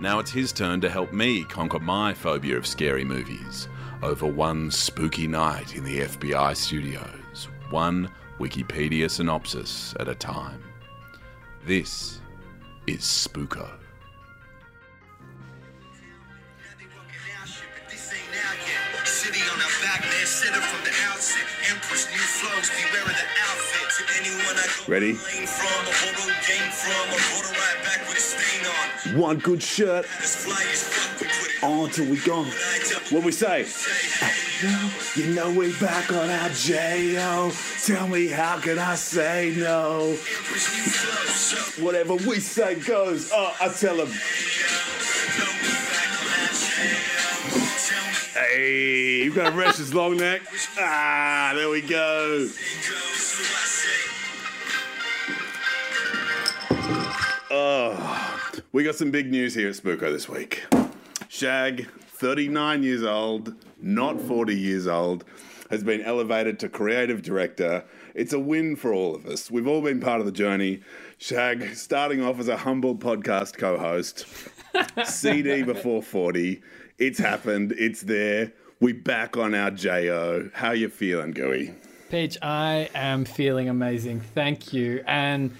Now it's his turn to help me conquer my phobia of scary movies over one spooky night in the FBI studios, one Wikipedia synopsis at a time. This is Spooko. Ready? One good shirt on till we gone. What we say? You know we back on our J.O. Tell me how can I say no? Whatever we say goes. Oh, I tell me Hey, you've got to rest his long neck. Ah, there we go. Oh, we got some big news here at Spooko this week. Shag, 39 years old, not 40 years old, has been elevated to creative director. It's a win for all of us. We've all been part of the journey. Shag, starting off as a humble podcast co host, CD before 40. It's happened. It's there. We back on our JO. How you feeling, Gooey? Peach, I am feeling amazing. Thank you. And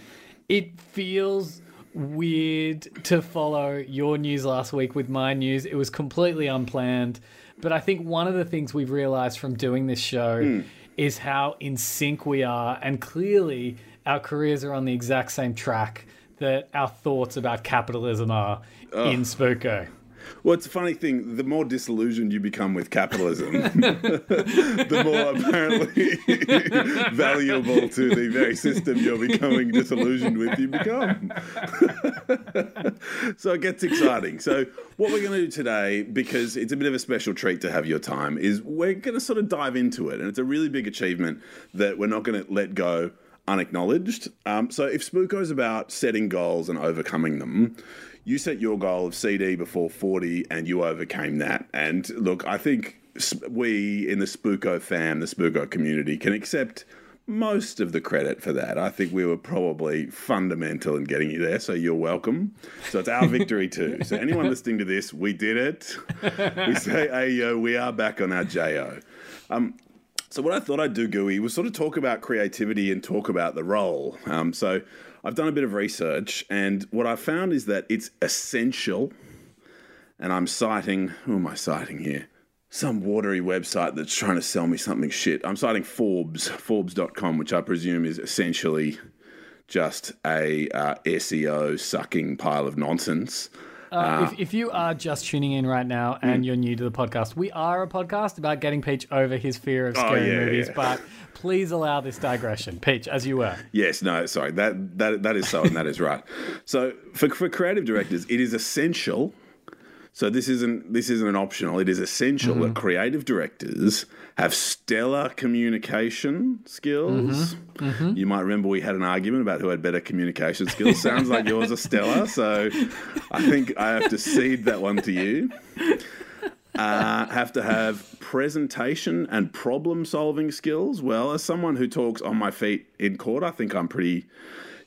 it feels weird to follow your news last week with my news. It was completely unplanned. But I think one of the things we've realized from doing this show hmm. is how in sync we are. And clearly, our careers are on the exact same track that our thoughts about capitalism are in Spooko. Well, it's a funny thing. The more disillusioned you become with capitalism, the more apparently valuable to the very system you're becoming disillusioned with you become. so it gets exciting. So, what we're going to do today, because it's a bit of a special treat to have your time, is we're going to sort of dive into it. And it's a really big achievement that we're not going to let go unacknowledged. Um, so, if Spooko is about setting goals and overcoming them, you set your goal of CD before 40 and you overcame that. And look, I think we in the Spooko fam, the Spooko community, can accept most of the credit for that. I think we were probably fundamental in getting you there, so you're welcome. So it's our victory too. So anyone listening to this, we did it. We say, hey, yo, we are back on our JO. Um, so what I thought I'd do, Gooey, was sort of talk about creativity and talk about the role. Um, so I've done a bit of research, and what I found is that it's essential. And I'm citing, who am I citing here? Some watery website that's trying to sell me something shit. I'm citing Forbes, Forbes.com, which I presume is essentially just a uh, SEO sucking pile of nonsense. Uh, if, if you are just tuning in right now and Mm. you're new to the podcast, we are a podcast about getting Peach over his fear of scary Oh, yeah, movies. yeah. But please allow this digression, Peach, as you were. Yes, no, sorry. That that that is so, and that is right. So for for creative directors, it is essential. So this isn't this isn't an optional. It is essential that creative directors have stellar communication skills. Mm-hmm. Mm-hmm. You might remember we had an argument about who had better communication skills. Sounds like yours are stellar. So I think I have to cede that one to you. Uh, have to have presentation and problem solving skills. Well, as someone who talks on my feet in court, I think I'm pretty,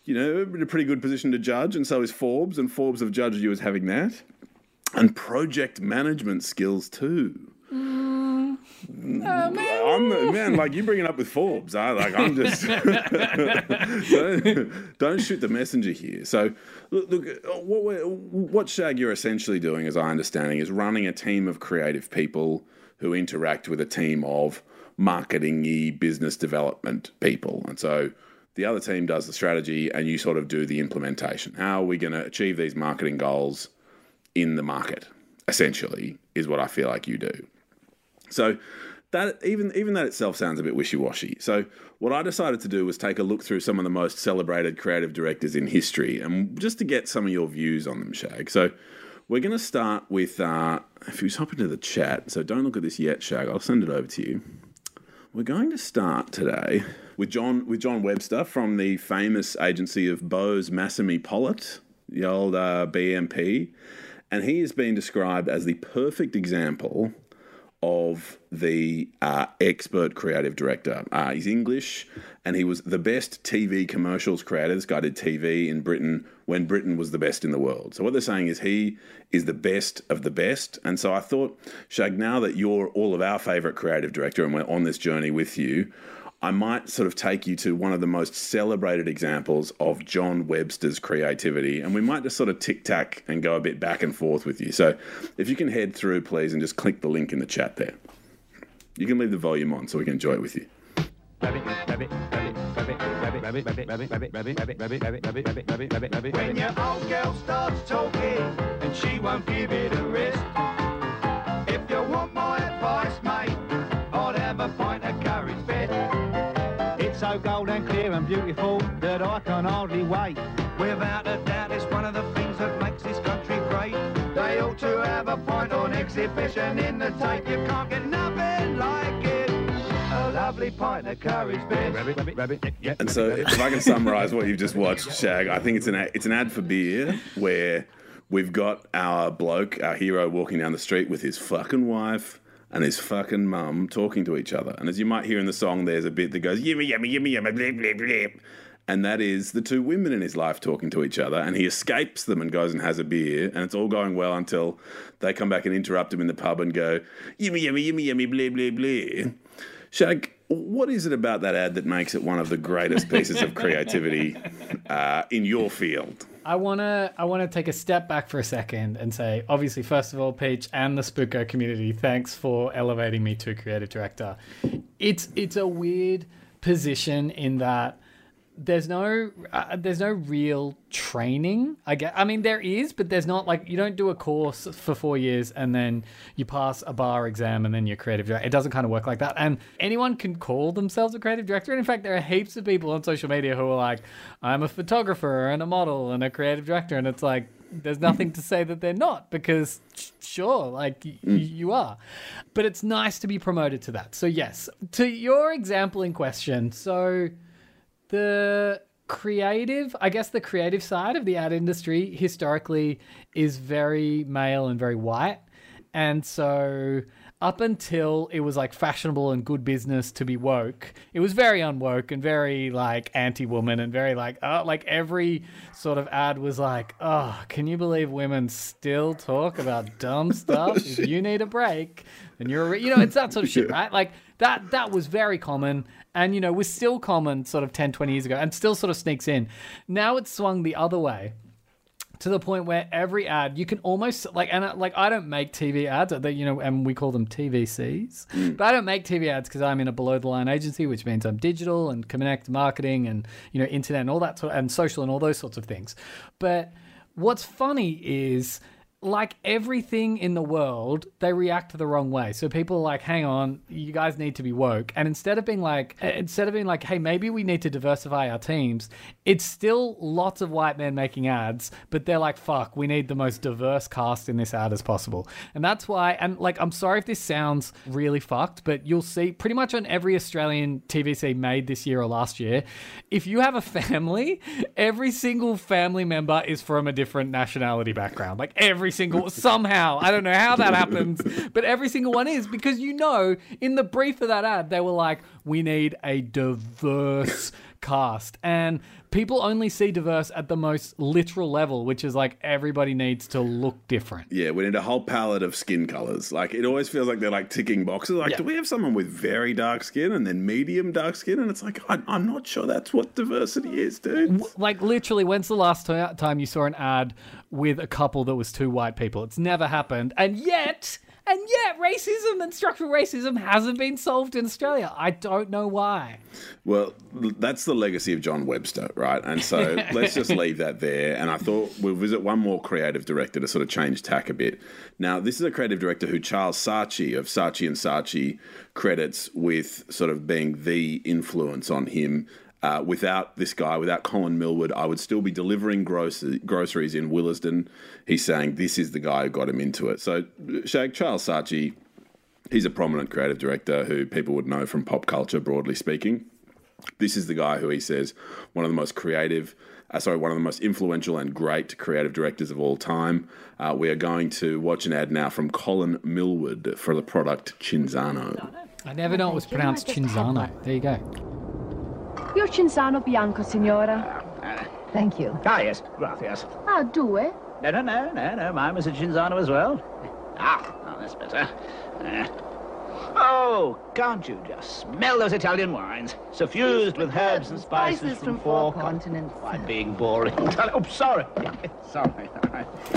you know, in a pretty good position to judge, and so is Forbes, and Forbes have judged you as having that. And project management skills too. I'm the, man, Man, like you bring it up with Forbes. I like I'm just don't, don't shoot the messenger here. So look, look what what Shag you're essentially doing, as I understanding, is running a team of creative people who interact with a team of marketing-y business development people, and so. The other team does the strategy, and you sort of do the implementation. How are we going to achieve these marketing goals in the market? Essentially, is what I feel like you do. So that even even that itself sounds a bit wishy-washy. So what I decided to do was take a look through some of the most celebrated creative directors in history and just to get some of your views on them, Shag. So we're going to start with, uh, if you hop into the chat, so don't look at this yet, Shag, I'll send it over to you. We're going to start today with John with John Webster from the famous agency of Boase Massimi Pollitt, the old uh, BMP, and he has been described as the perfect example of the uh, expert creative director. Uh, he's English, and he was the best TV commercials creator. This guy did TV in Britain when Britain was the best in the world. So what they're saying is he is the best of the best. And so I thought, Shag, now that you're all of our favourite creative director, and we're on this journey with you. I might sort of take you to one of the most celebrated examples of John Webster's creativity, and we might just sort of tic tac and go a bit back and forth with you. So, if you can head through, please, and just click the link in the chat there. You can leave the volume on so we can enjoy it with you. When your old girl starts talking and she won't give it a rest. If you want my I can hardly wait. Without a doubt, it's one of the things that makes this country great. They ought to have a pint on exhibition in the tape. You can't get nothing like it. A lovely pint of Courage Best. And so, if I can summarize what you've just watched, Shag, I think it's an a- it's an ad for beer where we've got our bloke, our hero, walking down the street with his fucking wife and his fucking mum talking to each other. And as you might hear in the song, there's a bit that goes yummy yummy yummy yummy blip blip blip. And that is the two women in his life talking to each other, and he escapes them and goes and has a beer, and it's all going well until they come back and interrupt him in the pub and go, yummy, yummy, yummy, yummy, blah, blah, blah. Shag, what is it about that ad that makes it one of the greatest pieces of creativity uh, in your field? I wanna I wanna take a step back for a second and say, obviously, first of all, Peach and the Spooko community, thanks for elevating me to creative director. It's it's a weird position in that there's no uh, there's no real training. I get. I mean, there is, but there's not like you don't do a course for four years and then you pass a bar exam and then you're creative director. It doesn't kind of work like that. And anyone can call themselves a creative director. And in fact, there are heaps of people on social media who are like, I'm a photographer and a model and a creative director, and it's like there's nothing to say that they're not because sure like y- y- you are but it's nice to be promoted to that so yes to your example in question so the creative i guess the creative side of the ad industry historically is very male and very white. And so up until it was like fashionable and good business to be woke it was very unwoke and very like anti-woman and very like oh like every sort of ad was like oh can you believe women still talk about dumb stuff? If you need a break and you're you know it's that sort of shit right? Like that that was very common and you know was still common sort of 10 20 years ago and still sort of sneaks in. Now it's swung the other way to the point where every ad you can almost like and uh, like I don't make TV ads. That you know and we call them TVCs but I don't make TV ads because I'm in a below the line agency which means I'm digital and connect marketing and you know internet and all that sort of and social and all those sorts of things. But what's funny is like everything in the world, they react the wrong way. So people are like, hang on, you guys need to be woke. And instead of being like, eh, instead of being like, hey, maybe we need to diversify our teams, it's still lots of white men making ads, but they're like, fuck, we need the most diverse cast in this ad as possible. And that's why, and like, I'm sorry if this sounds really fucked, but you'll see pretty much on every Australian TVC made this year or last year, if you have a family, every single family member is from a different nationality background. Like every single, somehow, I don't know how that happens, but every single one is because you know, in the brief of that ad, they were like, we need a diverse cast. And people only see diverse at the most literal level, which is like everybody needs to look different. Yeah, we need a whole palette of skin colors. Like it always feels like they're like ticking boxes. Like, Yeah. do we have someone with very dark skin and then medium dark skin? And it's like, I'm not sure that's what diversity is, dude. Like literally, when's the last time you saw an ad with a couple that was two white people? It's never happened, and yet, and yet, racism and structural racism hasn't been solved in Australia. I don't know why. Well, that's the legacy of John Webster, right? And so let's just leave that there. And I thought we'll visit one more creative director to sort of change tack a bit. Now, this is a creative director who Charles Saatchi of Saatchi and Saatchi credits with sort of being the influence on him Uh, without this guy, without Colin Millward, I would still be delivering grocery, groceries in Williston. He's saying this is the guy who got him into it. So, Shag, Charles Saatchi, he's a prominent creative director who people would know from pop culture, broadly speaking. This is the guy who he says one of the most creative, uh, sorry, one of the most influential and great creative directors of all time. Uh, we are going to watch an ad now from Colin Millward for the product Cinzano. I never know it was pronounced I Chinzano. There you go. Io Cinzano Bianco, signora. Thank you. Ah, yes, gracias. Ah, due. No, no, no, no, no, mine was a Cinzano as well. Ah, oh, that's better. Uh, oh, can't you just smell those Italian wines? Suffused with herbs and spices from four continents. Quite being boring. oh, sorry. sorry.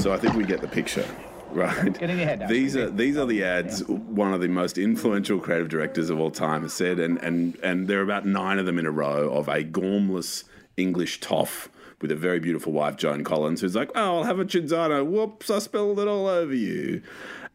So I think we get the picture, right? Getting your head down. These are these are the ads. One of the most influential creative directors of all time has said, and and and there are about nine of them in a row of a gormless English toff with a very beautiful wife, Joan Collins, who's like, "Oh, I'll have a Cinzano. Whoops, I spilled it all over you."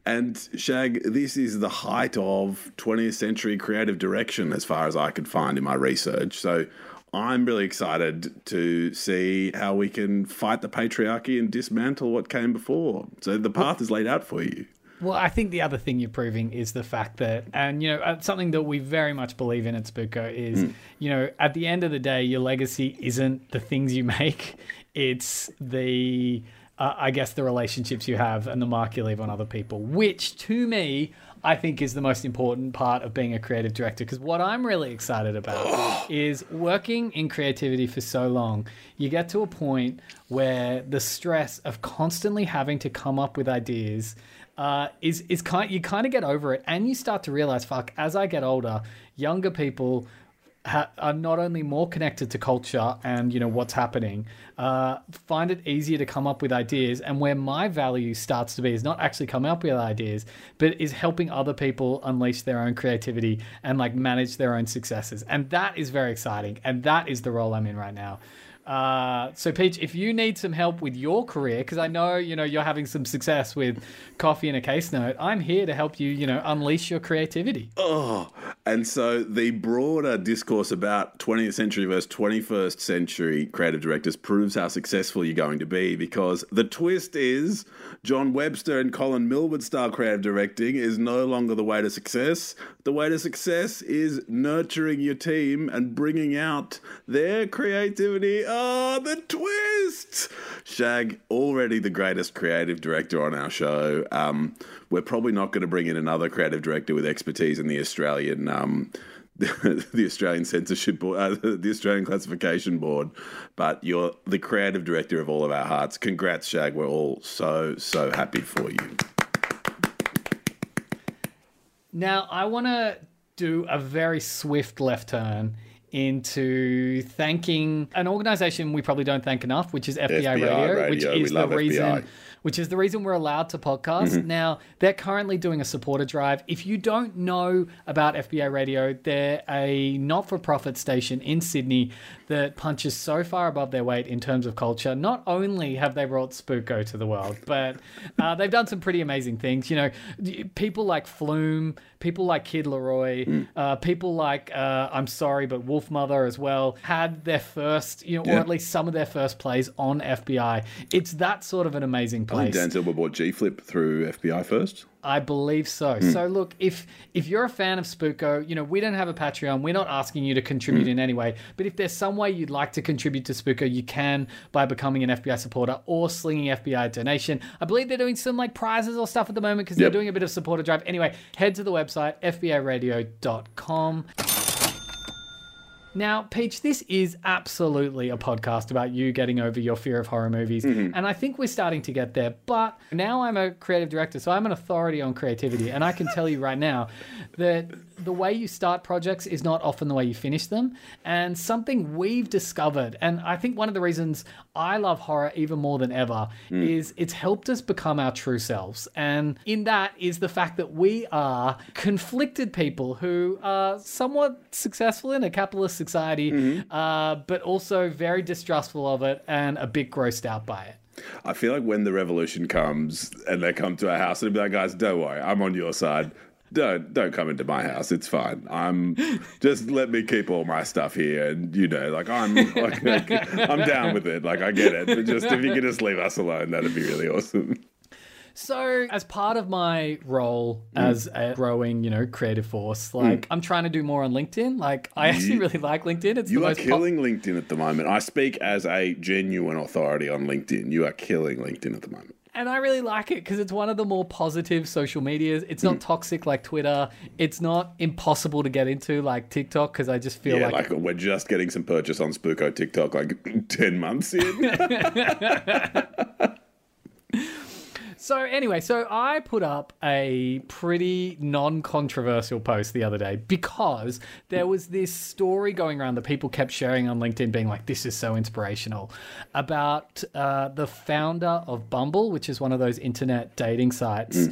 And Shag, this is the height of 20th century creative direction, as far as I could find in my research. So I'm really excited to see how we can fight the patriarchy and dismantle what came before. So the path is laid out for you. Well, I think the other thing you're proving is the fact that, and you know, uh, something that we very much believe in at Spooko is, you know, at the end of the day, your legacy isn't the things you make; it's the, uh, I guess, the relationships you have and the mark you leave on other people. Which, to me, I think is the most important part of being a creative director. Because what I'm really excited about is working in creativity for so long. You get to a point where the stress of constantly having to come up with ideas uh, is is kind. You kind of get over it, and you start to realize, fuck. As I get older, younger people ha- are not only more connected to culture and you know what's happening, uh, find it easier to come up with ideas. And where my value starts to be is not actually coming up with ideas, but is helping other people unleash their own creativity and like manage their own successes. And that is very exciting. And that is the role I'm in right now. Uh, so Peach, if you need some help with your career, because I know you know you're having some success with coffee and a case note, I'm here to help you. You know, unleash your creativity. Oh, and so the broader discourse about 20th century versus 21st century creative directors proves how successful you're going to be because the twist is John Webster and Colin Millward style creative directing is no longer the way to success. The way to success is nurturing your team and bringing out their creativity. Oh, the twist! Shag, already the greatest creative director on our show. Um, we're probably not going to bring in another creative director with expertise in the Australian. Um, the Australian Censorship Board, uh, the Australian Classification Board, but you're the creative director of all of our hearts. Congrats, Shag. We're all so, so happy for you. Now, I want to do a very swift left turn into thanking an organization we probably don't thank enough, which is FBI, FBI Radio, which Radio. We is the love reason. Which is the reason we're allowed to podcast. Mm-hmm. Now, they're currently doing a supporter drive. If you don't know about FBI Radio, they're a not for profit station in Sydney that punches so far above their weight in terms of culture. Not only have they brought Spooko to the world, but uh, they've done some pretty amazing things. You know, people like Flume, people like Kid Laroi, Mm. uh, people like uh, I'm sorry, but Wolfmother as well had their first, you know, or at least some of their first plays on FBI. It's that sort of an amazing place. Dan Silver bought G Flip through FBI first. I believe so. Hmm. So look, if if you're a fan of Spooko, you know, we don't have a Patreon. We're not asking you to contribute in any way. But if there's some way you'd like to contribute to Spooko, you can by becoming an FBI supporter or slinging FBI donation. I believe they're doing some like prizes or stuff at the moment because Yep. they're doing a bit of supporter drive. Anyway, head to the website fbiradio.com. Now, Peach, this is absolutely a podcast about you getting over your fear of horror movies. Mm-hmm. And I think we're starting to get there. But now I'm a creative director, so I'm an authority on creativity. And I can tell you right now that the way you start projects is not often the way you finish them. And something we've discovered, and I think one of the reasons I love horror even more than ever, is it's helped us become our true selves. And in that is the fact that we are conflicted people who are somewhat successful in a capitalist society, uh, but also very distrustful of it and a bit grossed out by it. I feel like when the revolution comes and they come to our house, it'll be like, guys, don't worry, I'm on your side. Don't don't come into my house. It's fine. I'm just let me keep all my stuff here, and you know, like I'm like, I'm down with it. Like I get it. But just if you could just leave us alone, that'd be really awesome. So, as part of my role Mm. as a growing, you know, creative force, like I'm trying to do more on LinkedIn. Like, I actually You- really like LinkedIn. It's You the are most pop- killing LinkedIn at the moment. I speak as a genuine authority on LinkedIn. You are killing LinkedIn at the moment. And I really like it because it's one of the more positive social medias. It's Mm. not toxic like Twitter. It's not impossible to get into like TikTok because I just feel Yeah, like, like, we're just getting some purchase on Spooko TikTok like 10 months in. So anyway, so I put up a pretty non-controversial post the other day because there was this story going around that people kept sharing on LinkedIn, being like, "This is so inspirational," about uh, the founder of Bumble, which is one of those internet dating sites.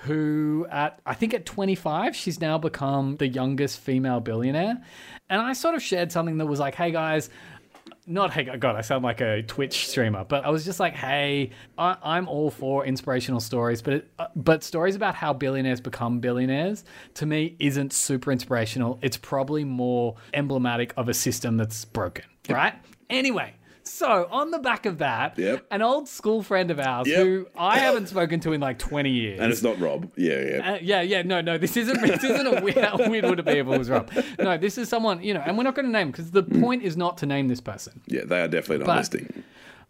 Who at I think at 25 she's now become the youngest female billionaire, and I sort of shared something that was like, "Hey guys, not hey god i sound like a twitch streamer but i was just like hey I, i'm all for inspirational stories but it, uh, but stories about how billionaires become billionaires to me isn't super inspirational. It's probably more emblematic of a system that's broken right? Anyway so on the back of that Yep. an old school friend of ours Yep. who i haven't spoken to in like 20 years and it's not Rob. Yeah, yeah. uh, yeah, yeah, no, no, this isn't. This isn't a weird. How weird would it be if it was Rob? No, this is someone you know, and we're not going to name because the point is not to name this person, Yeah, they are definitely not But- listening.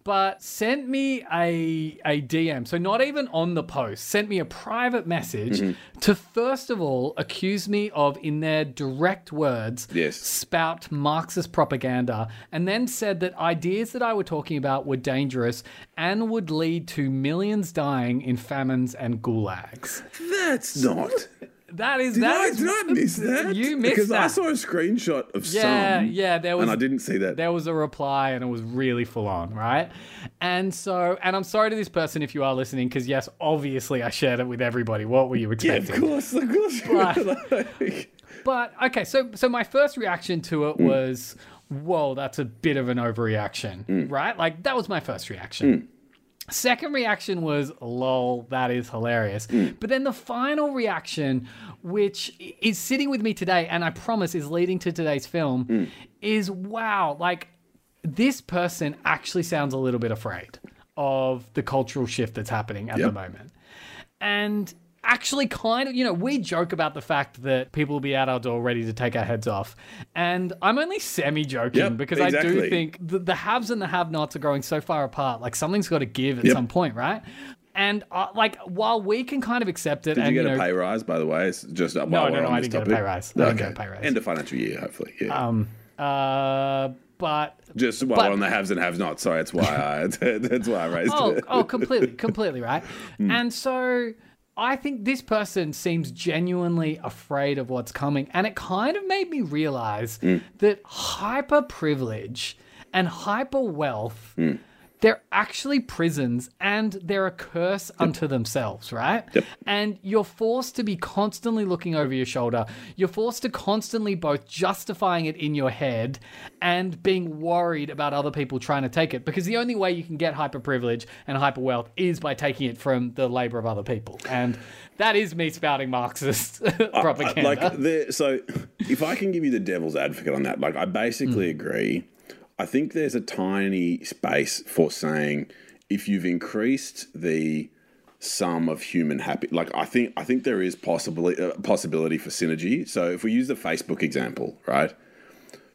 But sent me a a DM. So not even on the post, sent me a private message mm-hmm. to first of all accuse me of, in their direct words, Yes. spout Marxist propaganda, and then said that ideas that I were talking about were dangerous and would lead to millions dying in famines and gulags. That's not. That is Did, that I, is- did I miss that? You missed that. because I saw a screenshot of Yeah, some. yeah, there was and I didn't see that. there was a reply and it was really full on, right? And so, and I'm sorry to this person if you are listening, because yes, obviously I shared it with everybody. What were you expecting? yeah, of course, of course. Like- But okay, so so my first reaction to it mm. was, whoa, that's a bit of an overreaction, mm. right? Like that was my first reaction. Mm. Second reaction was, lol, that is hilarious. Hmm. But then the final reaction, which is sitting with me today, and I promise is leading to today's film, hmm. is wow, like this person actually sounds a little bit afraid of the cultural shift that's happening at the moment. And actually, kind of, you know, we joke about the fact that people will be at our door ready to take our heads off. And I'm only semi joking Yep, because I do think the, the haves and the have nots are growing so far apart. Like something's got to give at Yep. some point, right? And uh, like, while we can kind of accept it, Did and you get know, a pay rise, by the way? It's just while no, we're no, on I didn't get a pay rise. Didn't get pay rise. End of financial year, hopefully. Yeah. uh, but just while but- we're on the haves and have nots. Sorry, that's why I that's why I raised oh, it. oh, completely, completely right. And so I think this person seems genuinely afraid of what's coming, and it kind of made me realize mm. that hyper privilege and hyper wealth. Mm. They're actually prisons and they're a curse unto themselves, right? And you're forced to be constantly looking over your shoulder. You're forced to constantly both justifying it in your head and being worried about other people trying to take it because the only way you can get hyper privilege and hyper wealth is by taking it from the labor of other people. And that is me spouting Marxist propaganda. like the so if I can give you the devil's advocate on that, like I basically mm. agree. I think there's a tiny space for saying if you've increased the sum of human happy like I think I think there is possibly uh, possibility for synergy. So if we use the Facebook example, right?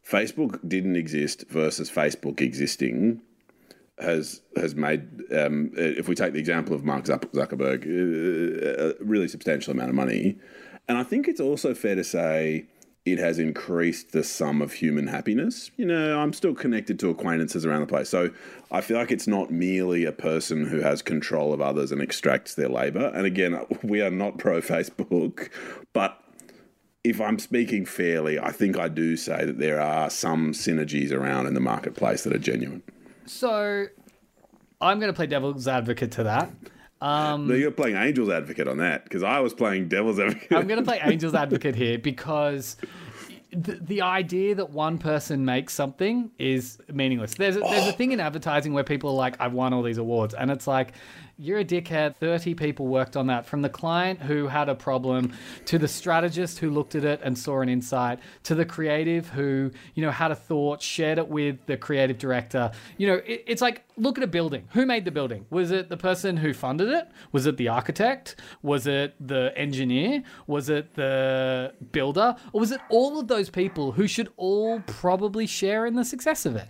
Facebook didn't exist versus Facebook existing has has made um, if we take the example of Mark Zuckerberg uh, a really substantial amount of money, and I think it's also fair to say it has increased the sum of human happiness. You know, I'm still connected to acquaintances around the place, so I feel like it's not merely a person who has control of others and extracts their labor. And again, we are not pro Facebook, but if I'm speaking fairly, I think I do say that there are some synergies around in the marketplace that are genuine. so I'm going to play devil's advocate to that. Um, No, you're playing Angel's Advocate on that because I was playing Devil's Advocate. I'm going to play angel's advocate here because the, the idea that one person makes something is meaningless. There's a, there's a thing in advertising where people are like, I've won all these awards. And it's like, you're a dickhead. 30 people worked on that from the client who had a problem to the strategist who looked at it and saw an insight to the creative who, you know, had a thought, shared it with the creative director. You know, it, it's like look at a building. Who made the building? Was it the person who funded it? Was it the architect? Was it the engineer? Was it the builder? Or was it all of those people who should all probably share in the success of it?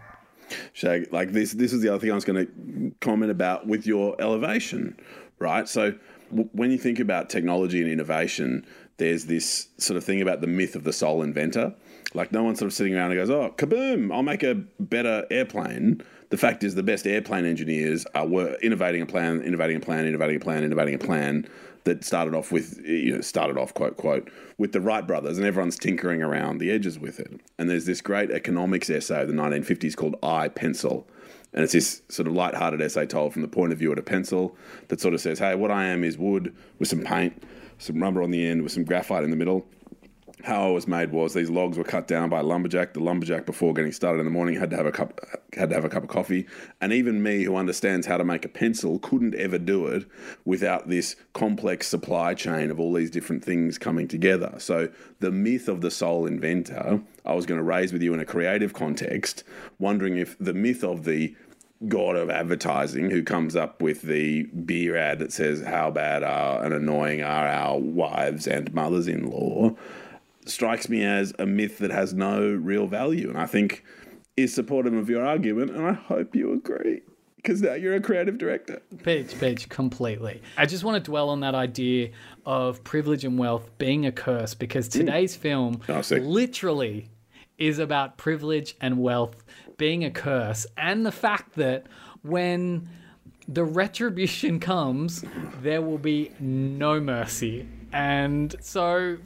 Shag, like this, this is the other thing I was going to comment about with your elevation, right? So w- when you think about technology and innovation, there's this sort of thing about the myth of the sole inventor. Like no one's sort of sitting around and goes, "Oh, kaboom! I'll make a better airplane." The fact is, the best airplane engineers are were innovating a plan, innovating a plan, innovating a plan, innovating a plan that started off with, you know, started off quote quote with the Wright brothers, and everyone's tinkering around the edges with it. And there's this great economics essay of the 1950s called I Pencil, and it's this sort of light-hearted essay told from the point of view of a pencil that sort of says, "Hey, what I am is wood with some paint, some rubber on the end, with some graphite in the middle." How I was made was these logs were cut down by a lumberjack. The lumberjack, before getting started in the morning, had to have a cup had to have a cup of coffee. And even me, who understands how to make a pencil, couldn't ever do it without this complex supply chain of all these different things coming together. So the myth of the sole inventor, I was going to raise with you in a creative context, wondering if the myth of the god of advertising who comes up with the beer ad that says how bad are and annoying are our wives and mothers-in-law strikes me as a myth that has no real value, and I think is supportive of your argument, and I hope you agree because now you're a creative director. Peach, Peach, completely. I just want to dwell on that idea of privilege and wealth being a curse because hmm. today's film Oh, literally is about privilege and wealth being a curse and the fact that when the retribution comes, there will be no mercy. And so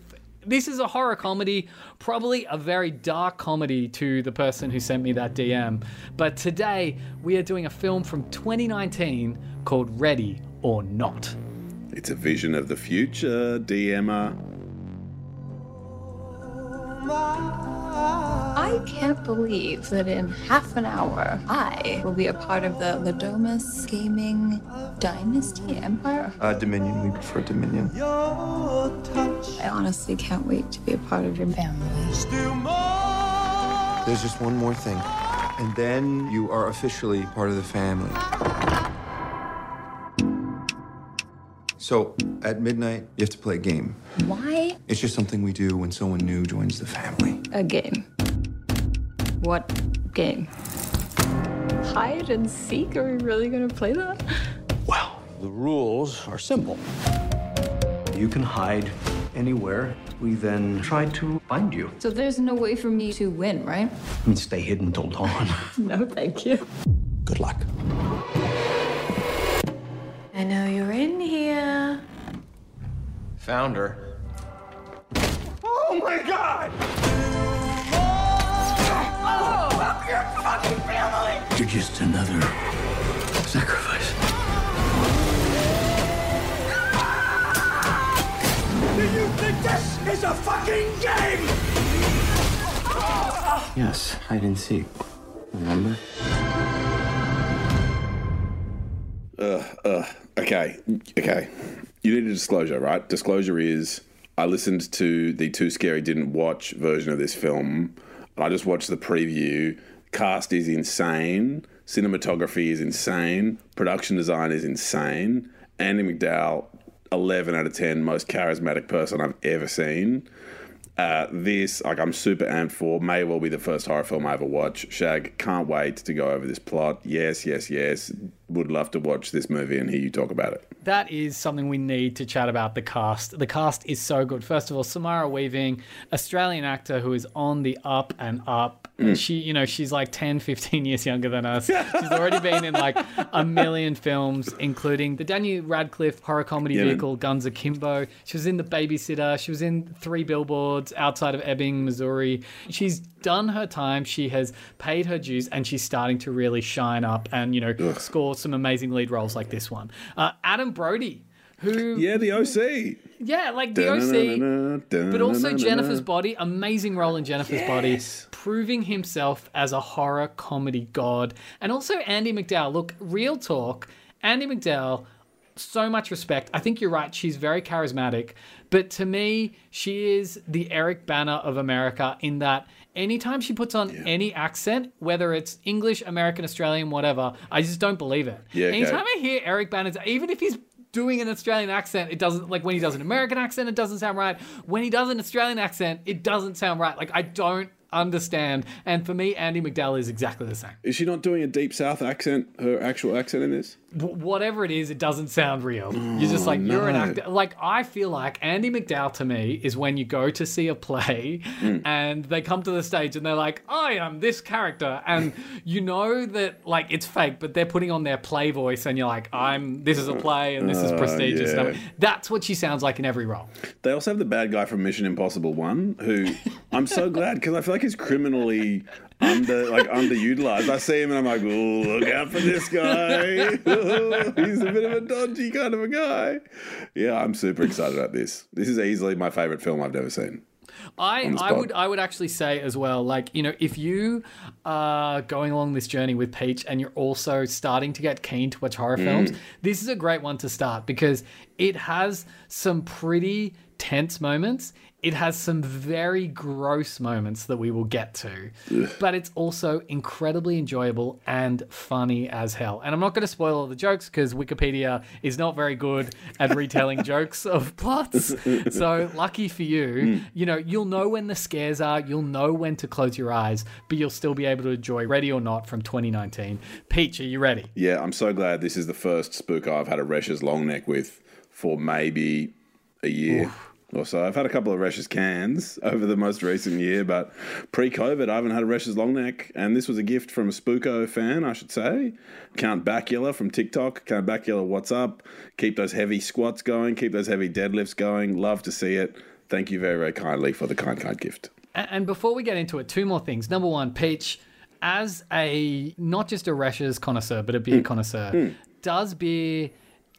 this is a horror comedy, probably a very dark comedy to the person who sent me that DM. But today we are doing a film from 2019 called Ready or Not. It's a vision of the future, DMer. I can't believe that in half an hour I will be a part of the Le Domas Gaming Dynasty Empire. Uh, Dominion. We prefer Dominion. I honestly can't wait to be a part of your family. There's just one more thing. And then you are officially part of the family. So, at midnight, you have to play a game. Why It's just something we do when someone new joins the family. a game? What game? Hide and seek? Are we really gonna play that? Well, the rules are simple. You can hide anywhere. We then try to find you So there's no way for me to win, right? and stay hidden till dawn. No, thank you. Good luck. I know you're in here. Founder. Oh my god! Oh, fuck your fucking family! You're just another sacrifice. Do you think this is a fucking game? Yes, hide and seek. Remember? Uh, uh, okay, okay. You need a disclosure, right? Disclosure is I listened to the Too Scary Didn't Watch version of this film, I just watched the preview. Cast is insane. Cinematography is insane. Production design is insane. Andie MacDowell, 11 out of 10, most charismatic person I've ever seen. Uh, this, like, I'm super amped for. May well be the first horror film I ever watch. Shag, can't wait to go over this plot. Yes, yes, yes. Would love to watch this movie and hear you talk about it. That is something we need to chat about the cast. The cast is so good. First of all, Samara Weaving, Australian actor who is on the up and up. Mm. She, you know, she's like 10, 15 years younger than us. She's already been in like a million films, including the Daniel Radcliffe horror comedy Yeah, man. vehicle Guns Akimbo. She was in The Babysitter. She was in Three Billboards outside of Ebbing, Missouri. She's done her time. She has paid her dues, and she's starting to really shine up and you know score some amazing lead roles like this one. Uh, Adam Brody, who Yeah, the OC. yeah, like the OC, but also Jennifer's Body. Amazing role in Jennifer's Body, proving himself as a horror comedy god. And also Andie MacDowell. Look, real talk, Andie MacDowell, so much respect. I think you're right. She's very charismatic. But to me, she is the Eric Bana of America in that anytime she puts on any accent, whether it's English, American, Australian, whatever, I just don't believe it. Yeah, okay. Anytime I hear Eric Bana's, even if he's doing an Australian accent, it doesn't like when he does an American accent, it doesn't sound right. When he does an Australian accent, it doesn't sound right. Like I don't understand. And for me, Andie MacDowell is exactly the same. Is she not doing a deep south accent, her actual accent in this? W- whatever it is, it doesn't sound real. you're just like you're an actor. Like I feel like Andie MacDowell to me is when you go to see a play and they come to the stage and they're like, "I am this character," and you know that like it's fake, but they're putting on their play voice, and you're like, "I'm this is a play and this is Uh, prestigious." yeah. stuff. That's what she sounds like in every role. They also have the bad guy from Mission Impossible One, who I'm so glad because I feel like he's criminally under like underutilized. I see him and I'm like, oh, look out for this guy. he's a bit of a dodgy kind of a guy. Yeah, I'm super excited about this. This is easily my favorite film I've ever seen. I, I would I would actually say as well, like you know, if you are going along this journey with Peach and you're also starting to get keen to watch horror films, Mm. this is a great one to start because it has some pretty tense moments. It has some very gross moments that we will get to, but it's also incredibly enjoyable and funny as hell. And I'm not going to spoil all the jokes because Wikipedia is not very good at retelling jokes of plots. So lucky for you, hmm. you know, you'll know when the scares are, you'll know when to close your eyes, but you'll still be able to enjoy Ready or Not from 2019. Peach, are you ready? Yeah, I'm so glad this is the first spook I've had a Resch's long neck with for maybe a year. Or so. I've had a couple of Resch's cans over the most recent year, but pre-COVID, I haven't had a Resch's long neck, and this was a gift from a Spooko fan, I should say. Count Bacula from TikTok. Count Bacula, what's up? Keep those heavy squats going. Keep those heavy deadlifts going. Love to see it. Thank you very, very kindly for the kind kind gift. And before we get into it, two more things. Number one, Peach, as a not just a Resch's connoisseur, but a beer hmm. connoisseur, hmm. does beer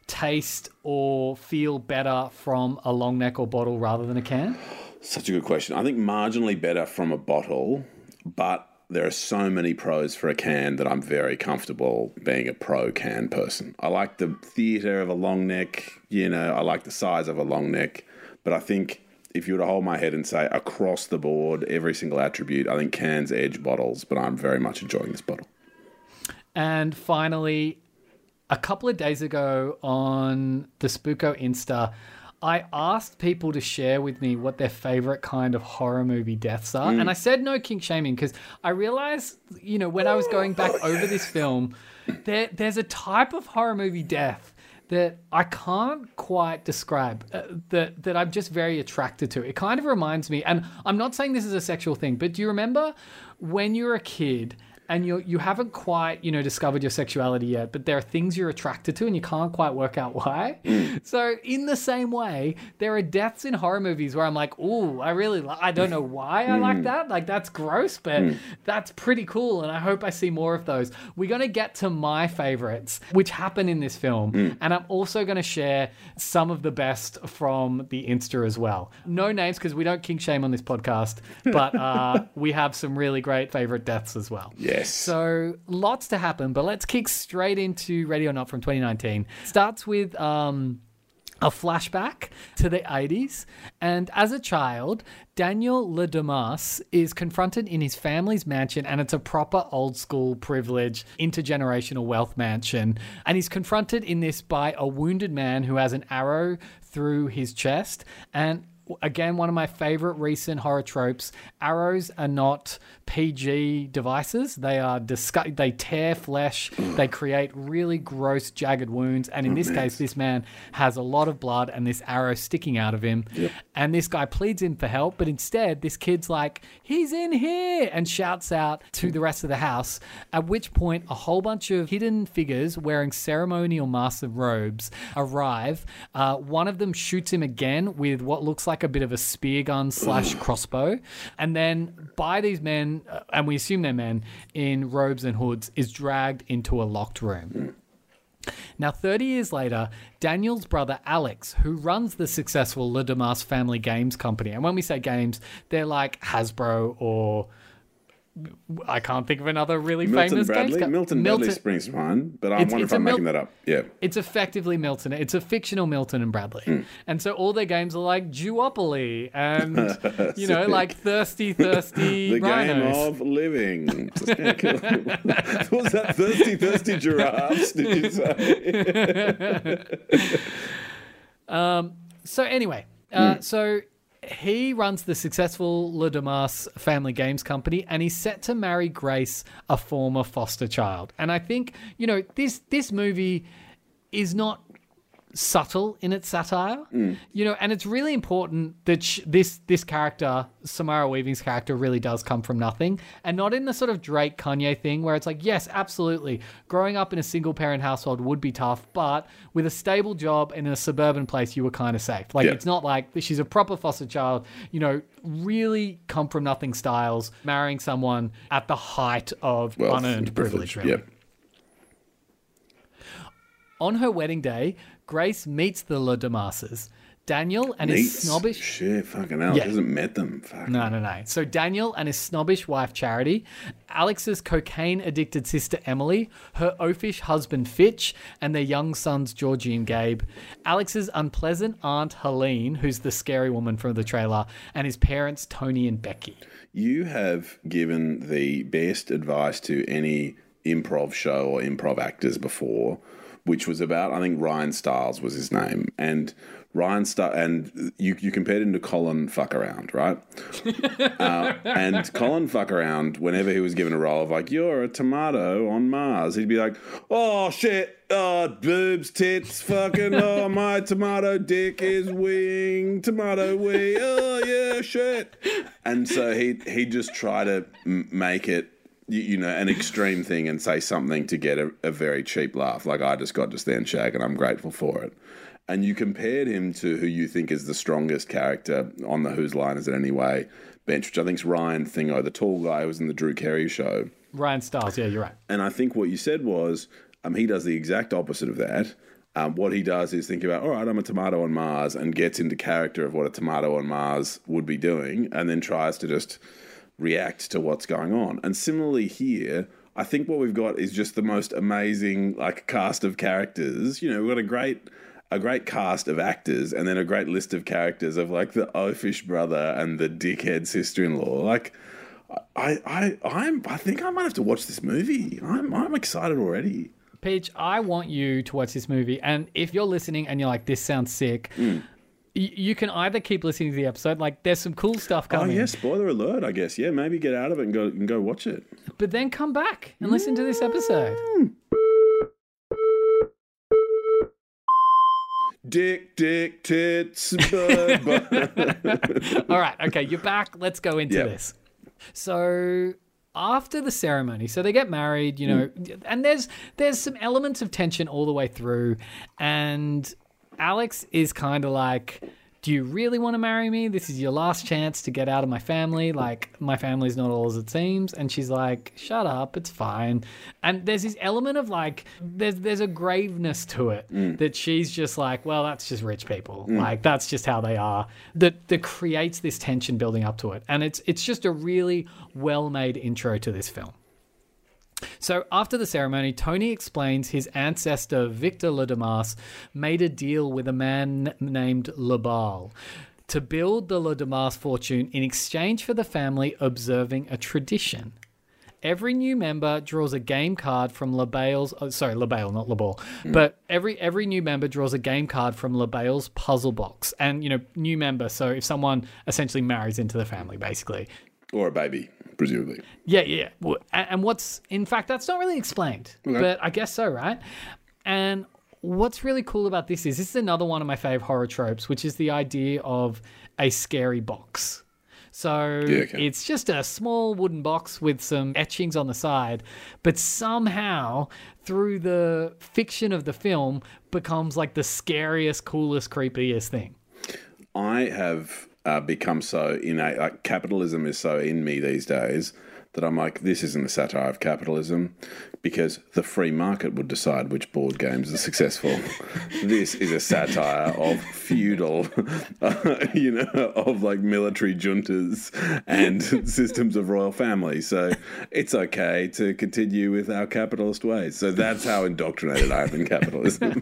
taste or feel better from a long neck or bottle rather than a can? Such a good question. I think marginally better from a bottle, but there are so many pros for a can that I'm very comfortable being a pro can person. I like the theatre of a long neck, you know, I like the size of a long neck, but I think if you were to hold my head and say across the board, every single attribute, I think cans edge bottles, but I'm very much enjoying this bottle. And finally, a couple of days ago on the Spooko Insta, I asked people to share with me what their favorite kind of horror movie deaths are. Mm. And I said no kink shaming because I realized, you know, when I was going back over this film, there, there's a type of horror movie death that I can't quite describe uh, that that I'm just very attracted to. It kind of reminds me, and I'm not saying this is a sexual thing, but do you remember when you were a kid and you you haven't quite you know discovered your sexuality yet, but there are things you're attracted to and you can't quite work out why. So in the same way, there are deaths in horror movies where I'm like, oh, I really li- I don't know why I like Mm. that. Like that's gross, but Mm. that's pretty cool, and I hope I see more of those. We're gonna get to my favorites, which happen in this film, Mm. and I'm also gonna share some of the best from the Insta as well. No names because we don't king shame on this podcast, but uh, we have some really great favorite deaths as well. Yes. So lots to happen, but let's kick straight into Ready or Not from 2019. Starts with um, a flashback to the 80s. And as a child, Daniel Le Domas is confronted in his family's mansion, and it's a proper old school privilege, intergenerational wealth mansion. And he's confronted in this by a wounded man who has an arrow through his chest. And again one of my favorite recent horror tropes. Arrows are not pg devices. They are disgu- they tear flesh. They create really gross jagged wounds. And in this case this man has a lot of blood and this arrow sticking out of him. And this guy pleads in for help but instead this kid's like he's in here! and shouts out to the rest of the house at which point a whole bunch of hidden figures wearing ceremonial master robes arrive. Uh, one of them shoots him again with what looks like a bit of a spear gun slash crossbow. And then by these men uh, and we assume they're men in robes and hoods is dragged into a locked room. Now, 30 years later, Daniel's brother Alex, who runs the successful Le Domas family games company, and when we say games, they're like Hasbro or I can't think of another really Milton famous Bradley. gangster. Milton, Bradley springs to mind, but I It's- wonder it's if I'm Mil- making that up. Yeah. It's effectively Milton. It's a fictional Milton and Bradley. Hmm. And so all their games are like Duopoly and, you know, like thirsty, thirsty The rhinos. game of living. Was that thirsty, thirsty giraffes? Did you say? Um, so anyway, uh, Hmm. so he runs the successful Le Domas family games company, and he's set to marry Grace, a former foster child. And I think you know this this movie is not subtle in its satire, mm. you know, and it's really important that sh- this this character, Samara Weaving's character, really does come from nothing, and not in the sort of Drake Kanye thing where it's like, yes, absolutely, growing up in a single parent household would be tough, but with a stable job and in a suburban place, you were kind of safe. Like Yeah. it's not like she's a proper foster child, you know, really come from nothing styles, marrying someone at the height of Wealth unearned privilege. privilege, Really. On her wedding day, Grace meets the Le Domases. Daniel and his snobbish. Shit, fucking hell. Yeah. She hasn't met them. Fuck. No, no, no. So Daniel and his snobbish wife Charity, Alex's cocaine addicted sister Emily, her oafish husband Fitch, and their young sons Georgie and Gabe, Alex's unpleasant aunt Helene, who's the scary woman from the trailer, and his parents Tony and Becky. You have given the best advice to any improv show or improv actors before, which was about I think Ryan Stiles was his name, and Ryan Star and you you compared him to Colin Fuck Around, right? uh, and Colin Fuck Around, whenever he was given a role of like you're a tomato on Mars, he'd be like, oh shit, oh boobs, tits, fucking, oh my tomato dick is wing, tomato wing, oh yeah, shit. And so he he just try to m- make it you, know an extreme thing and say something to get a, a very cheap laugh like i just got to stand shag and i'm grateful for it and you compared him to who you think is the strongest character on the whose line is it anyway bench which i think is ryan thingo the tall guy who was in the drew carey show Ryan Stiles, yeah, you're right. and I think what you said was um, he does the exact opposite of that. Um, what he does is think about, all right, I'm a tomato on Mars, and gets into character of what a tomato on Mars would be doing, and then tries to just react to what's going on. And similarly here, I think what we've got is just the most amazing like cast of characters. You know, we've got a great a great cast of actors and then a great list of characters of like the oafish brother and the dickhead sister-in-law. Like I I I'm I think I might have to watch this movie. I'm I'm excited already. Peach, I want you to watch this movie, and if you're listening and you're like, "This sounds sick," Hmm. You can either keep listening to the episode, like there's some cool stuff coming. Oh coming, yeah, spoiler alert, I guess. Yeah, maybe get out of it and go and go watch it. but then come back and listen to this episode. Mm. Dick, dick, tits, bud. All right, okay, you're back. Let's go into Yep. this. So after the ceremony, so they get married, you mm. know, and there's there's some elements of tension all the way through, and Alex is kind of like. Do you really want to marry me? This is your last chance to get out of my family. Like, my family's not all as it seems. And she's like, shut up, it's fine. And there's this element of like, there's there's a graveness to it mm. that she's just like, well, that's just rich people. Mm. Like, that's just how they are. That that creates this tension building up to it. And it's it's just a really well made intro to this film. So after the ceremony, Tony explains his ancestor Victor Le Domas made a deal with a man named Labal to build the Le Domas fortune in exchange for the family observing a tradition. Every new member draws a game card from LaBale's. Oh, sorry, LaBale, not LaBall. Mm. But every every new member draws a game card from LaBale's puzzle box, and you know, new member. So if someone essentially marries into the family, basically, or a baby, presumably. yeah, yeah. Well, And what's, in fact, that's not really explained, Okay. but I guess so, right? And what's really cool about this is this is another one of my favorite horror tropes, which is the idea of a scary box. So Yeah, okay. it's just a small wooden box with some etchings on the side, but somehow through the fiction of the film becomes like the scariest, coolest, creepiest thing. I have uh, become so innate. Like capitalism is so in me these days that I'm like, this isn't a satire of capitalism because the free market would decide which board games are successful. this is a satire of feudal, uh, you know, of like military juntas and systems of royal family. So it's okay to continue with our capitalist ways. So that's how indoctrinated I am in capitalism.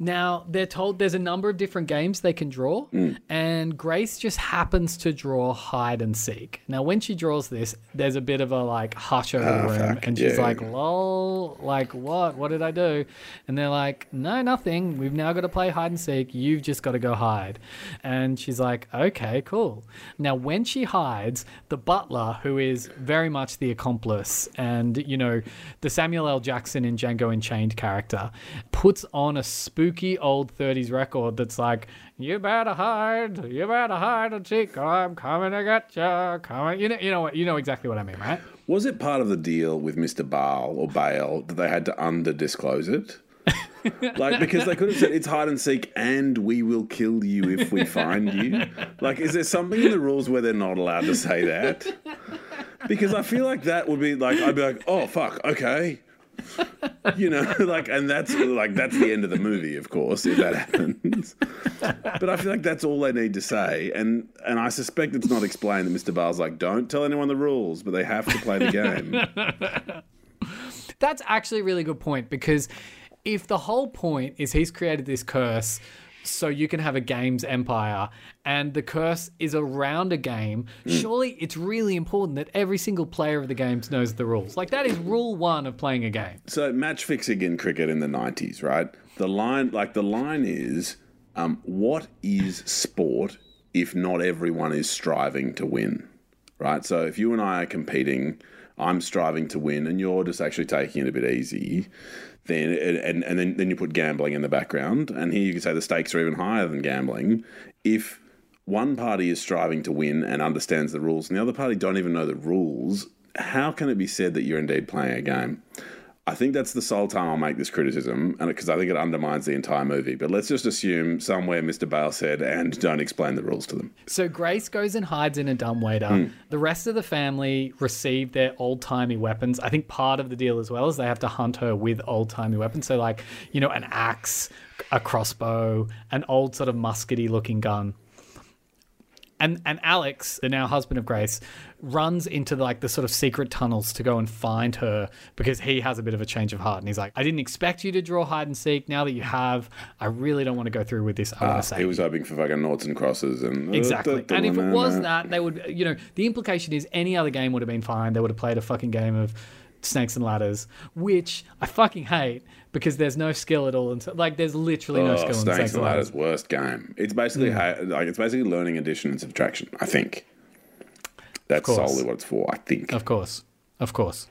Now, they're told there's a number of different games they can draw, Mm. and Grace just happens to draw hide and seek. Now, when she draws this, there's a bit of a like hush over the Ah, room, fuck, and she's yeah. like, lol, like, what? What did I do? And they're like, no, nothing. We've now got to play hide and seek. You've just got to go hide. And she's like, okay, cool. Now, when she hides, the butler, who is very much the accomplice and, you know, the Samuel L. Jackson in Django Unchained character, puts on a spooky old 30s record that's like, you better hide, you better hide and seek, I'm coming to get you, coming. You know, you know what, you know exactly what I mean, right? Was it part of the deal with Mr. Bale or Bale that they had to under disclose it? like because they could have said it's hide and seek and we will kill you if we find you. Like, is there something in the rules where they're not allowed to say that? Because I feel like that would be like I'd be like, oh fuck, okay. You know, like and that's like that's the end of the movie, of course, if that happens. But I feel like that's all they need to say. And and I suspect it's not explained that Mr. Bale's like, don't tell anyone the rules, but they have to play the game. That's actually a really good point because if the whole point is he's created this curse so you can have a games empire and the curse is around a game, surely it's really important that every single player of the games knows the rules. Like that is rule 1 of playing a game. So match fixing in cricket in the nineties, right? The line, like the line is, um, what is sport if not everyone is striving to win, right? So if you and I are competing, I'm striving to win, and you're just actually taking it a bit easy. Then and and then then you put gambling in the background, and here you can say the stakes are even higher than gambling. If one party is striving to win and understands the rules, and the other party don't even know the rules, how can it be said that you're indeed playing a game? I think that's the sole time I'll make this criticism, and because I think it undermines the entire movie. But let's just assume somewhere Mr. Bale said, "and don't explain the rules to them." So Grace goes and hides in a dumbwaiter. Hmm. The rest of the family receive their old timey weapons. I think part of the deal as well is they have to hunt her with old timey weapons. So like you know an axe, a crossbow, an old sort of muskety looking gun. And and Alex, the now husband of Grace, runs into like the sort of secret tunnels to go and find her because he has a bit of a change of heart and he's like, I didn't expect you to draw hide and seek. Now that you have, I really don't want to go through with this. I want Ah, he was hoping for fucking noughts and crosses and Exactly. And if it was that, they would, you know, the implication is any other game would have been fine. They would have played a fucking game of snakes and ladders, which I fucking hate because there's no skill at all. And like, there's literally no Oh, skill in Snakes snakes and and ladders. Ladders worst game. It's basically Mm. like it's basically learning addition and subtraction. I think that's solely what it's for. I think. Of course, of course.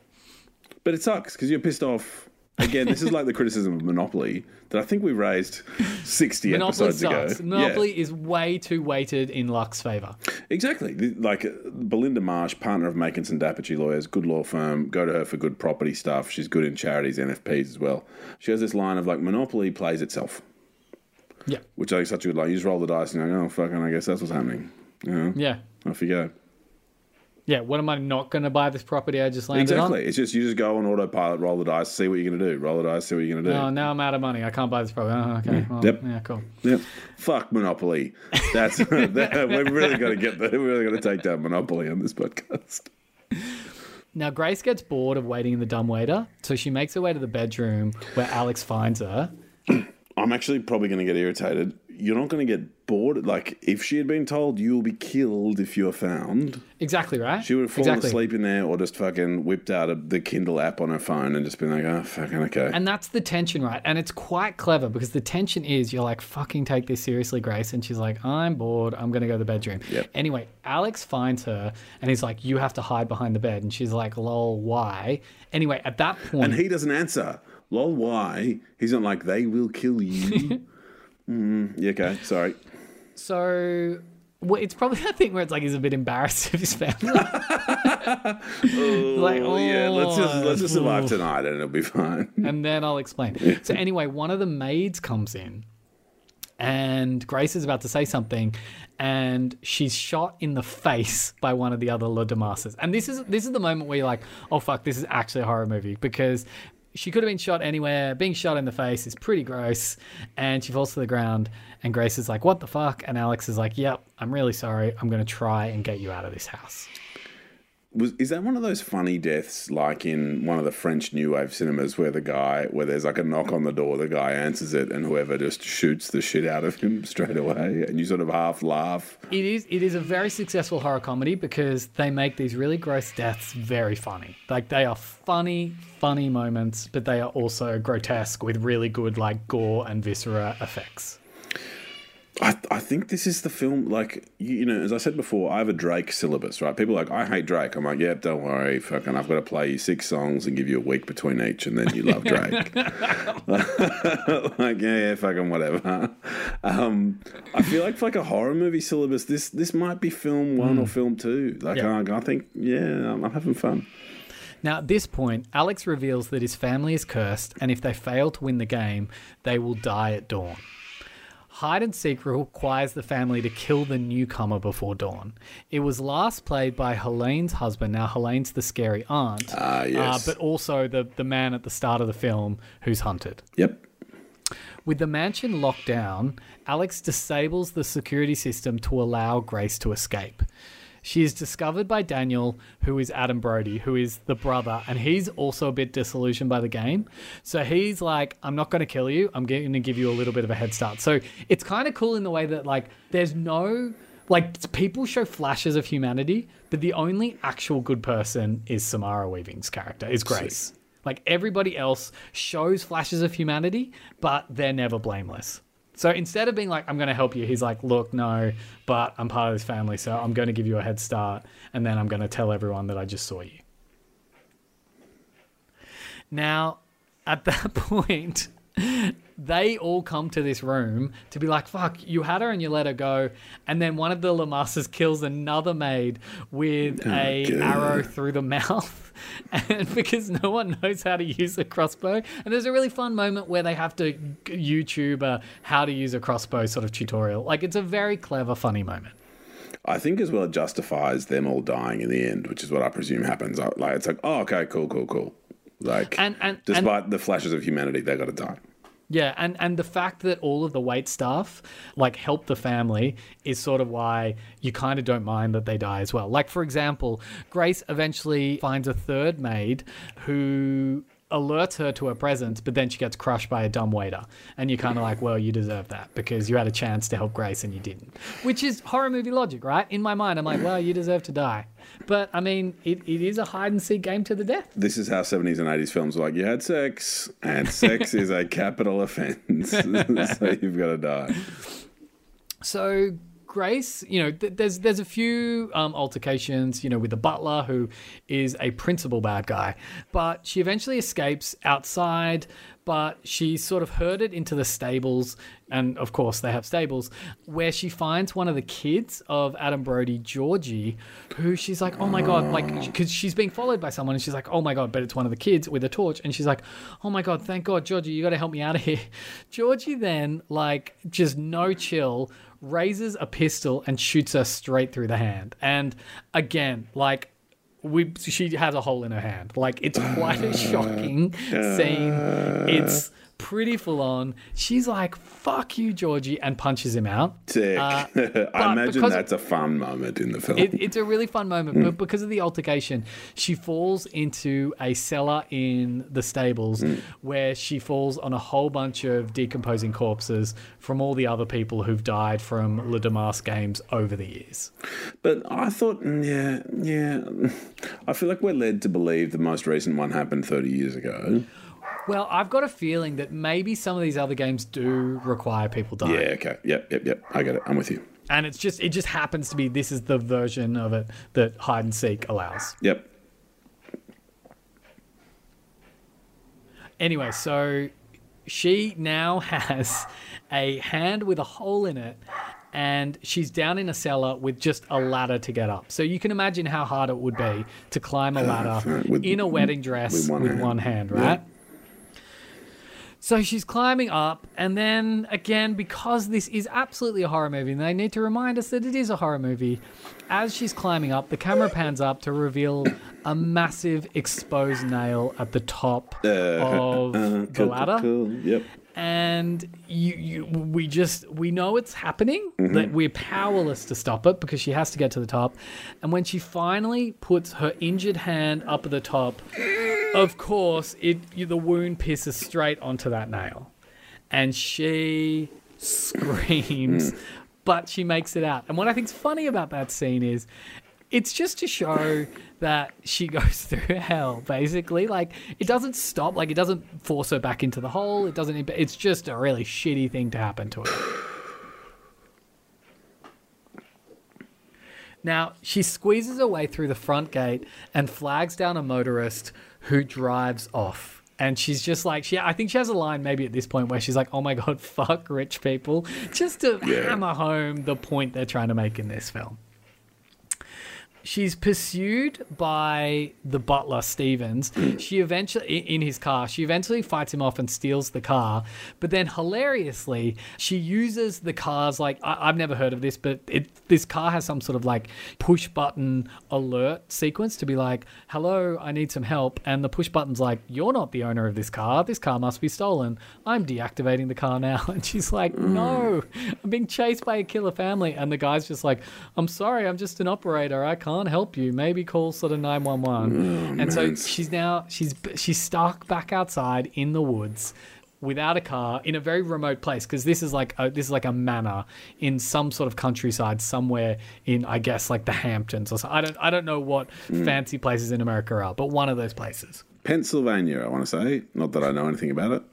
But it sucks because you're pissed off. Again, this is like the criticism of Monopoly that I think we raised 60 Monopoly episodes sucks. ago. Monopoly is way too weighted in Luck's favor. Exactly. Like Belinda Marsh, partner of Makinson d'Apice Lawyers, good law firm. Go to her for good property stuff. She's good in charities, NFPs as well. She has this line of like, Monopoly plays itself. Yeah. Which I think is such a good line. You just roll the dice and you go, oh, fucking, I guess that's what's happening. You know? Yeah. Off you go. Yeah. What am I not going to buy this property I just landed on? exactly. on? It's just, you just go on autopilot, roll the dice, see what you're going to do. Roll the dice, see what you're going to do. Oh, now I'm out of money. I can't buy this property. Oh, okay. Well, Yep. Yeah, cool. Yep. Fuck Monopoly. That's that, we're really got to get the, we're really going to take down Monopoly on this podcast. Now, Grace gets bored of waiting in the dumbwaiter, so she makes her way to the bedroom where Alex finds her. I'm actually probably going to get irritated. You're not going to get bored. Like if she had been told you will be killed if you're found, Exactly, right? she would have fallen exactly. asleep in there, or just fucking whipped out a, the Kindle app on her phone and just been like, oh fucking okay. And that's the tension, right? And it's quite clever because the tension is you're like, fucking take this seriously, Grace. And she's like, I'm bored. I'm going to go to the bedroom. Yep. Anyway, Alex finds her and he's like, you have to hide behind the bed. And she's like, lol, why? Anyway, at that point. and he doesn't answer. Lol, why? He's not like they will kill you. mm, okay, sorry. So. Well, it's probably that thing where it's like he's a bit embarrassed of his family. Oh, Like, oh, yeah, let's just let's just survive oh. tonight and it'll be fine. and then I'll explain. So anyway, one of the maids comes in and Grace is about to say something, and she's shot in the face by one of the other Le Domases. And this is this is the moment where you're like, oh fuck, this is actually a horror movie because she could have been shot anywhere. Being shot in the face is pretty gross, and she falls to the ground. And Grace is like, "What the fuck?" And Alex is like, "Yep, I'm really sorry. I'm going to try and get you out of this house." Was is that one of those funny deaths like in one of the French New Wave cinemas where the guy where there's like a knock on the door, the guy answers it, and whoever just shoots the shit out of him straight away, and you sort of half laugh. It is it is a very successful horror comedy because they make these really gross deaths very funny. Like they are funny, funny moments, but they are also grotesque with really good like gore and viscera effects. I, I think this is the film, like, you, you know, as I said before, I have a Drake syllabus, right? People are like, I hate Drake. I'm like, yep, don't worry. Fucking, I've got to play you six songs and give you a week between each, and then you love Drake. like, yeah, yeah, fucking whatever. Um, I feel like for like a horror movie syllabus, this this might be film one or film two. Like, Yeah. I, I think, yeah, I'm, I'm having fun. Now, at this point, Alex reveals that his family is cursed, and if they fail to win the game, they will die at dawn. Hide and seek requires the family to kill the newcomer before dawn. It was last played by Helene's husband. Now, Helene's the scary aunt, Ah, yes. uh, but also the, the man at the start of the film who's hunted. Yep. With the mansion locked down, Alex disables the security system to allow Grace to escape. She is discovered by Daniel, who is Adam Brody, who is the brother, and he's also a bit disillusioned by the game. So he's like, I'm not going to kill you. I'm going to give you a little bit of a head start. So it's kind of cool in the way that, like, there's no. Like, people show flashes of humanity, but the only actual good person is Samara Weaving's character, is Grace. Like, everybody else shows flashes of humanity, but they're never blameless. So instead of being like, I'm going to help you, he's like, look, no, but I'm part of this family, so I'm going to give you a head start, and then I'm going to tell everyone that I just saw you. Now, at that point, they all come to this room to be like, fuck, you had her and you let her go. And then one of the Lamasses kills another maid with oh, a God. arrow through the mouth. And because no one knows how to use a crossbow. And there's a really fun moment where they have to YouTube a how to use a crossbow sort of tutorial. Like, it's a very clever, funny moment. I think as well it justifies them all dying in the end, which is what I presume happens. Like it's like, oh, okay, cool, cool, cool. Like, And- and- and- despite the flashes of humanity, they got to die. Yeah, and and the fact that all of the wait staff like help the family is sort of why you kind of don't mind that they die as well. Like for example, Grace eventually finds a third maid who alerts her to her presence, but then she gets crushed by a dumb waiter. And you're kind of like, well, you deserve that because you had a chance to help Grace and you didn't. Which is horror movie logic, right? In my mind, I'm like, well, you deserve to die. But I mean, it, it is a hide and seek game to the death. This is how 70s and 80s films were like, you had sex, and sex is a capital offense. so you've got to die. So Grace, you know, th- there's there's a few um, altercations, you know, with the butler who is a principal bad guy, but she eventually escapes outside. But she's sort of herded into the stables, and of course they have stables, where she finds one of the kids of Adam Brody, Georgie, who she's like, oh my god, like because she's being followed by someone, and she's like, oh my god, but it's one of the kids with a torch, and she's like, oh my god, thank God, Georgie, you got to help me out of here. Georgie then like just no chill raises a pistol and shoots her straight through the hand. And again, like we she has a hole in her hand. Like it's quite a shocking scene. It's pretty full on. She's like, "Fuck you, Georgie," and punches him out. Sick. Uh, I imagine that's a fun moment in the film. It, it's a really fun moment, but because of the altercation, she falls into a cellar in the stables where she falls on a whole bunch of decomposing corpses from all the other people who've died from Le Domas games over the years. But I thought, mm, yeah, yeah. I feel like we're led to believe the most recent one happened 30 years ago. Well, I've got a feeling that maybe some of these other games do require people dying. Yeah, okay. Yep, yep, yep. I get it. I'm with you. And it's just it just happens to be this is the version of it that hide and seek allows. Yep. Anyway, so she now has a hand with a hole in it and she's down in a cellar with just a ladder to get up. So you can imagine how hard it would be to climb a uh, ladder uh, with- in a wedding dress with with one one, hand. hand, right? So she's climbing up, and then again, because this is absolutely a horror movie, and they need to remind us that it is a horror movie. As she's climbing up, the camera pans up to reveal a massive exposed nail at the top of uh, the cool, ladder cool, Yep. And you, you we just we know it's happening Mhm. that we're powerless to stop it because she has to get to the top. And when she finally puts her injured hand up at the top of course it you, the wound pierces straight onto that nail. And she screams but she makes it out. And what i think's funny about that scene is it's just to show that she goes through hell basically. Like it doesn't stop like it doesn't force her back into the hole. It doesn't it's just a really shitty thing to happen to her. Now she squeezes her way through the front gate and flags down a motorist who drives off. And she's just like she i think she has a line maybe at this point where she's like oh my god fuck rich people. Just to Yeah. hammer home the point they're trying to make in this film she's pursued by the butler Stevens. Hmm. She eventually in his car. She eventually fights him off and steals the car. But then hilariously, she uses the car's like I- I've never heard of this, but it this car has some sort of like push button alert sequence to be like, "Hello, I need some help." And the push button's like, "You're not the owner of this car. This car must be stolen. I'm deactivating the car now." And she's like, hmm. "No, I'm being chased by a killer family." And the guy's just like, "I'm sorry, I'm just an operator. I can't help you. Maybe call sort of 911." and so she's now she's she's stuck back outside in the woods without a car in a very remote place because this is like a, this is like a manor in some sort of countryside somewhere in I guess like the Hamptons or so. I don't I don't know what Mm. fancy places in America are, but one of those places. Pennsylvania, I want to say. Not that I know anything about it.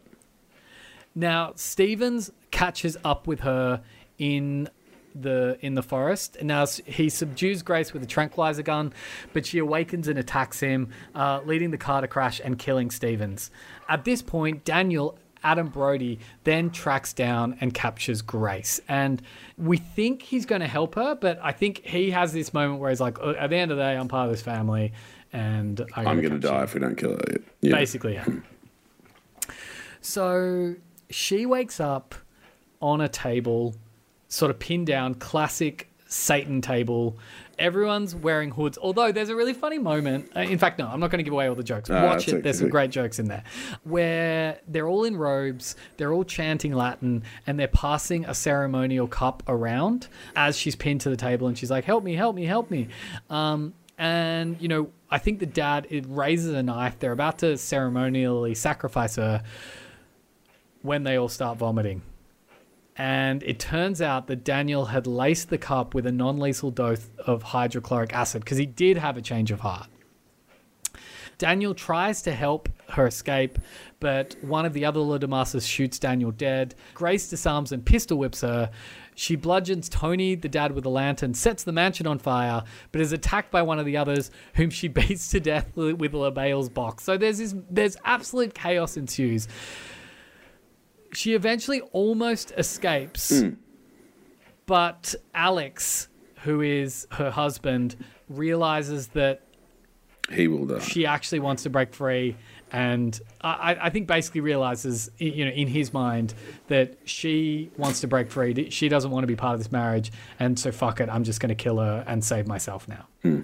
Now Stevens catches up with her in the in the forest. And now he subdues Grace with a tranquilizer gun, but she awakens and attacks him, uh, leading the car to crash and killing Stevens. At this point, Daniel. Adam Brody then tracks down and captures Grace. And we think he's going to help her, but I think he has this moment where he's like, "Uh, at the end of the day, I'm part of this family and I I'm going to die you." if we don't kill her. Yeah. Basically, yeah. So she wakes up on a table, sort of pinned down, classic Satan table. Everyone's wearing hoods, although there's a really funny moment. uh, In fact, no, I'm not going to give away all the jokes. Watch it. There's some great jokes in there where they're all in robes, they're all chanting Latin, and they're passing a ceremonial cup around as she's pinned to the table, and she's like, "Help me, help me, help me." Um, and you know, I think the dad it raises a knife. They're about to ceremonially sacrifice her when they all start vomiting. And it turns out that Daniel had laced the cup with a non lethal dose of hydrochloric acid because he did have a change of heart. Daniel tries to help her escape, but one of the other Ludomasas shoots Daniel dead. Grace disarms and pistol whips her. She bludgeons Tony, the dad, with a lantern, sets the mansion on fire, but is attacked by one of the others, whom she beats to death with LaBelle's box. So there's this, there's absolute chaos ensues. She eventually almost escapes, hmm. but Alex, who is her husband, realizes that He will die. she actually wants to break free and I, I think basically realizes you know in his mind that she wants to break free. She doesn't want to be part of this marriage and so fuck it i'm just going to kill her and save myself now. Hmm.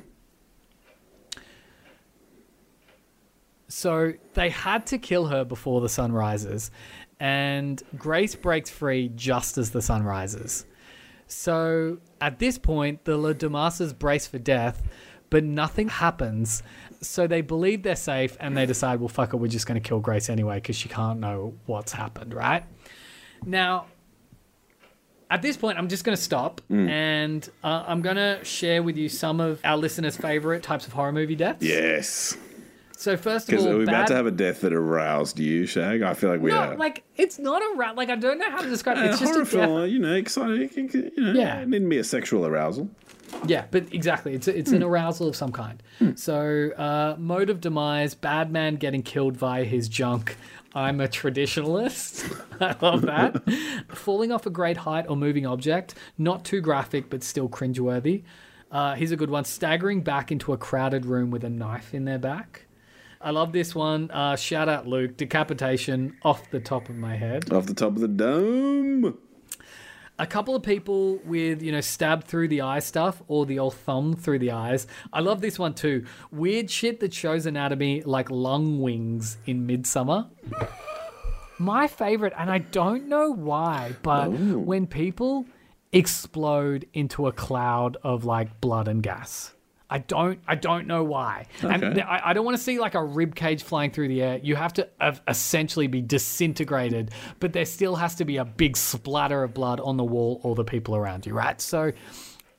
So they had to kill her before the sun rises and grace breaks free just as the sun rises so at this point, the Le Domases brace for death, but nothing happens. So they believe they're safe and they decide, well, fuck it, we're just going to kill Grace anyway because she can't know what's happened, right? Now, at this point, I'm just going to stop Mm. and uh, I'm going to share with you some of our listeners' favorite types of horror movie deaths. Yes. So, first of all, are we about to have a death that aroused you, Shag? I feel like we no, are. like it's not a rat. Like I don't know how to describe it. Uh, It's just a death. you know, exciting. You know, Yeah. it needn't be a sexual arousal. Yeah, but exactly, it's it's an arousal of some kind. So, uh, mode of demise: bad man getting killed via his junk. I'm a traditionalist. I love that. Falling off a great height or moving object. Not too graphic, but still cringeworthy. Uh, here's a good one: staggering back into a crowded room with a knife in their back. I love this one. Uh, shout out Luke. Decapitation off the top of my head. Off the top of the dome. a couple of people with you know stab through the eye stuff or the old thumb through the eyes i love this one too weird shit that shows anatomy like lung wings in Midsommar my favorite and i don't know why but when people explode into a cloud of like blood and gas I don't. I don't know why, and Okay. th- I, I don't want to see like a rib cage flying through the air. You have to essentially be disintegrated, but there still has to be a big splatter of blood on the wall or the people around you, right? So,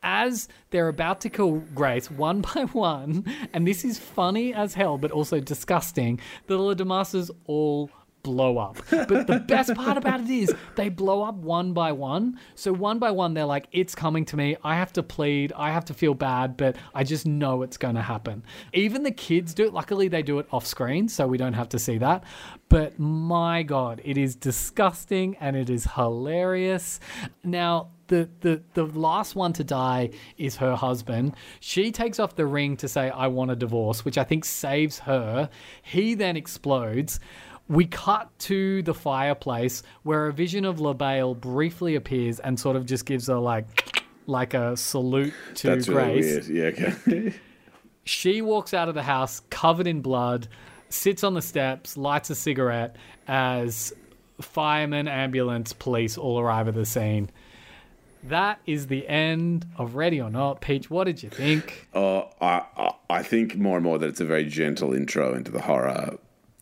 as they're about to kill Grace one by one, and this is funny as hell, but also disgusting. The Le Domases all blow up. But the best part about it is they blow up one by one. So one by one, they're like, it's coming to me. I have to plead. I have to feel bad, but I just know it's going to happen. Even the kids do it. Luckily, they do it off screen, so we don't have to see that. But my God, it is disgusting and it is hilarious. Now, the, the the last one to die is her husband. She takes off the ring to say, I want a divorce, which I think saves her. He then explodes. We cut to the fireplace where a vision of LaBelle briefly appears and sort of just gives her like like a salute to That's really weird. Yeah, okay. She walks out of the house covered in blood, sits on the steps, lights a cigarette as firemen, ambulance, police all arrive at the scene. That is the end of Ready or Not. Peach, what did you think? Uh, I I think more and more that it's a very gentle intro into the horror,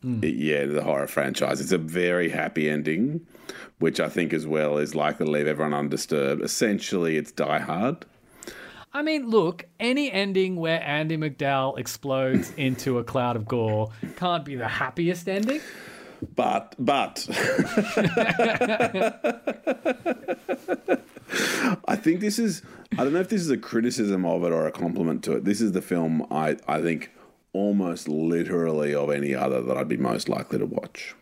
Mm. yeah, the horror franchise. It's a very happy ending, which I think as well is likely to leave everyone undisturbed. Essentially, it's Die Hard. I mean, look, any ending where Andie MacDowell explodes into a cloud of gore can't be the happiest ending. But but I think this is I don't know if this is a criticism of it or a compliment to it. This is the film I, I think almost literally of any other that I'd be most likely to watch.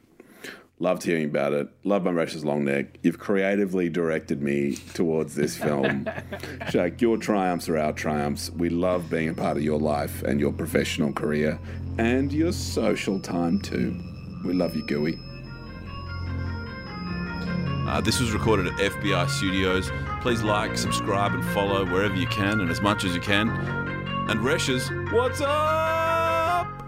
Loved hearing about it. Love my precious long neck. You've creatively directed me towards this film. Shaq, your triumphs are our triumphs. We love being a part of your life and your professional career and your social time too. We love you, Gooey. Uh, this was recorded at FBI Studios. Please like, subscribe, and follow wherever you can and as much as you can. And Resch's, what's up? up.